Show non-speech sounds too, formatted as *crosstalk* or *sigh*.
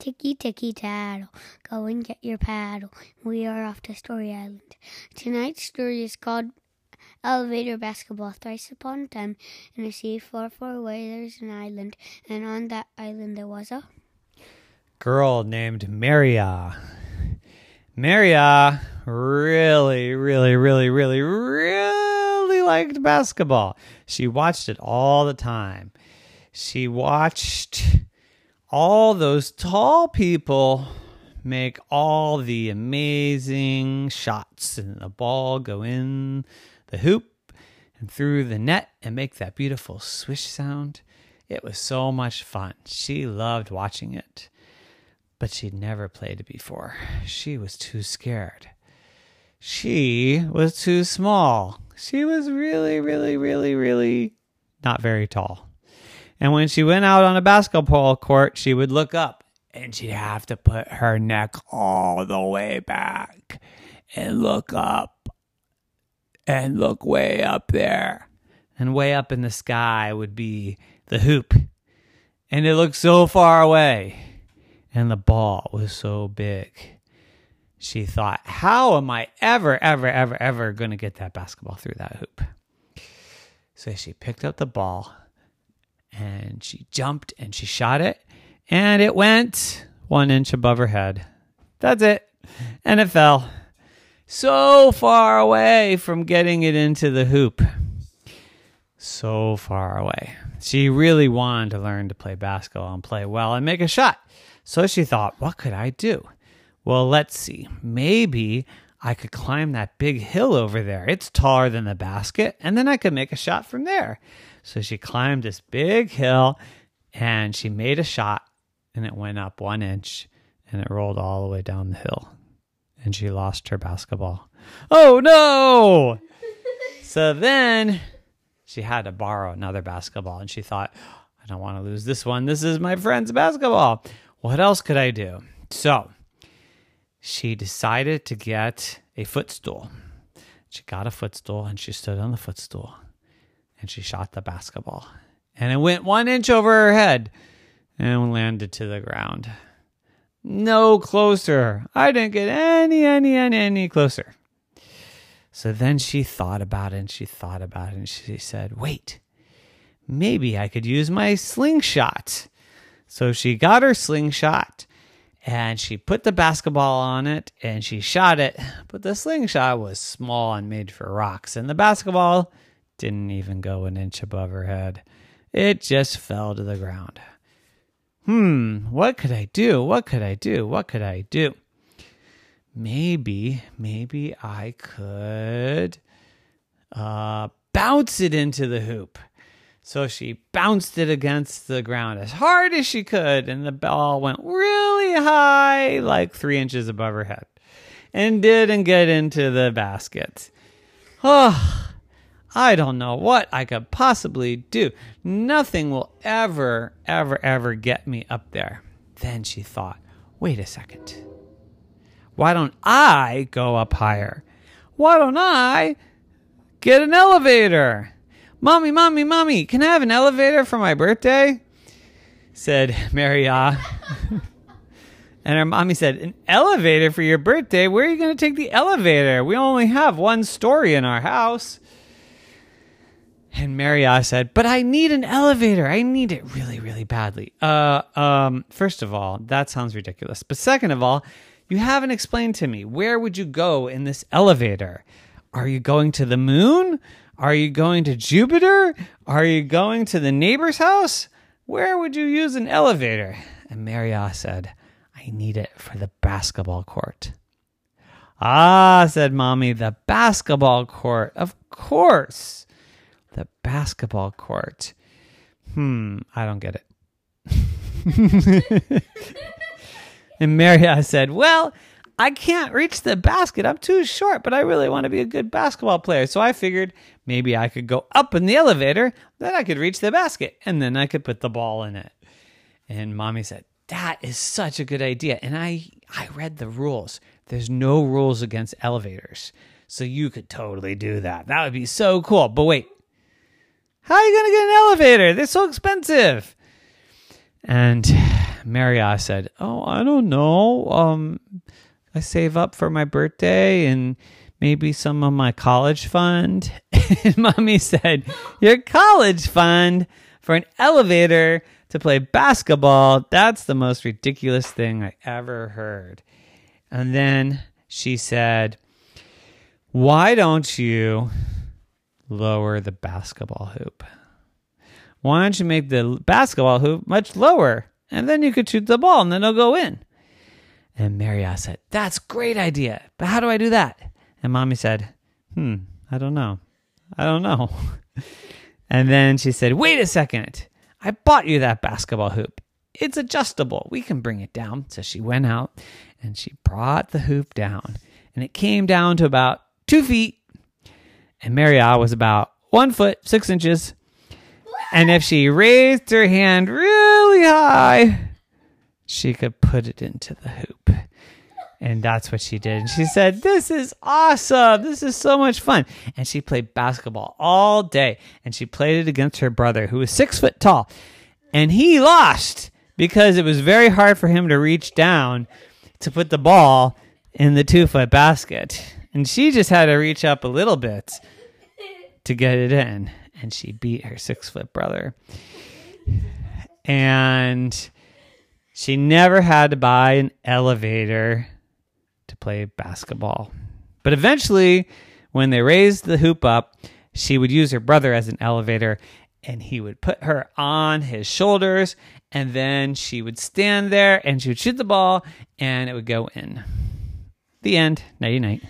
Ticky ticky tattle, go and get your paddle. We are off to Story Island. Tonight's story is called Elevator Basketball. Thrice upon a time, in a sea far, far away, there's an island, and on that island there was a girl named Maria. Maria really, really, really, really, really liked basketball. She watched it all the time. She watched all those tall people make all the amazing shots and the ball go in the hoop and through the net and make that beautiful swish sound. It was so much fun. She loved watching it. But she'd never played it before. She was too scared. She was too small. She was really, really, really, really not very tall. And when she went out on a basketball court, she would look up and she'd have to put her neck all the way back and look up and look way up there. And way up in the sky would be the hoop. And it looked so far away. And the ball was so big. She thought, how am I ever, ever, ever, ever going to get that basketball through that hoop? So she picked up the ball and she jumped and she shot it and it went one inch above her head. That's it. And it fell so far away from getting it into the hoop. So far away. She really wanted to learn to play basketball and play well and make a shot. So she thought, what could I do? Well, let's see. Maybe I could climb that big hill over there. It's taller than the basket, and then I could make a shot from there. So she climbed this big hill and she made a shot and it went up one inch and it rolled all the way down the hill and she lost her basketball. Oh no! *laughs* so then she had to borrow another basketball and she thought, I don't want to lose this one. This is my friend's basketball. What else could I do? So she decided to get a footstool. She got a footstool and she stood on the footstool and she shot the basketball. And it went one inch over her head and landed to the ground. No closer. I didn't get any, any, any, any closer. So then she thought about it and she thought about it and she said, wait, maybe I could use my slingshot. So she got her slingshot and she put the basketball on it and she shot it. But the slingshot was small and made for rocks, and the basketball didn't even go an inch above her head. It just fell to the ground. Hmm, what could I do? What could I do? What could I do? Maybe, maybe I could uh, bounce it into the hoop. So she bounced it against the ground as hard as she could, and the ball went really high, like three inches above her head, and didn't get into the basket. Oh, I don't know what I could possibly do. Nothing will ever, ever, ever get me up there. Then she thought, wait a second. Why don't I go up higher? Why don't I get an elevator? Mommy, mommy, mommy, can I have an elevator for my birthday? Said Maria. *laughs* and her mommy said, An elevator for your birthday? Where are you going to take the elevator? We only have one story in our house. And Maria said, "But I need an elevator. I need it really, really badly." Uh, um, first of all, that sounds ridiculous. But second of all, you haven't explained to me where would you go in this elevator? Are you going to the moon? Are you going to Jupiter? Are you going to the neighbor's house? Where would you use an elevator? And Maria said, "I need it for the basketball court." Ah, said Mommy, the basketball court. Of course. The basketball court. Hmm, I don't get it. *laughs* and Maria said, Well, I can't reach the basket. I'm too short, but I really want to be a good basketball player. So I figured maybe I could go up in the elevator, then I could reach the basket, and then I could put the ball in it. And mommy said, That is such a good idea. And I, I read the rules. There's no rules against elevators. So you could totally do that. That would be so cool. But wait, how are you going to get an elevator? They're so expensive. And *sighs* Maria said, "Oh, I don't know. Um, I save up for my birthday and maybe some of my college fund." *laughs* and mommy said, "Your college fund for an elevator to play basketball? That's the most ridiculous thing I ever heard." And then she said, "Why don't you lower the basketball hoop?" Why don't you make the basketball hoop much lower? And then you could shoot the ball and then it'll go in. And Maria said, That's a great idea. But how do I do that? And mommy said, Hmm, I don't know. I don't know. *laughs* and then she said, Wait a second. I bought you that basketball hoop. It's adjustable. We can bring it down. So she went out and she brought the hoop down. And it came down to about two feet. And Maria was about one foot, six inches and if she raised her hand really high, she could put it into the hoop. And that's what she did. And she said, This is awesome. This is so much fun. And she played basketball all day. And she played it against her brother, who was six foot tall. And he lost because it was very hard for him to reach down to put the ball in the two foot basket. And she just had to reach up a little bit to get it in and she beat her six foot brother. And she never had to buy an elevator to play basketball. But eventually, when they raised the hoop up, she would use her brother as an elevator and he would put her on his shoulders and then she would stand there and she would shoot the ball and it would go in. The end. Nighty night.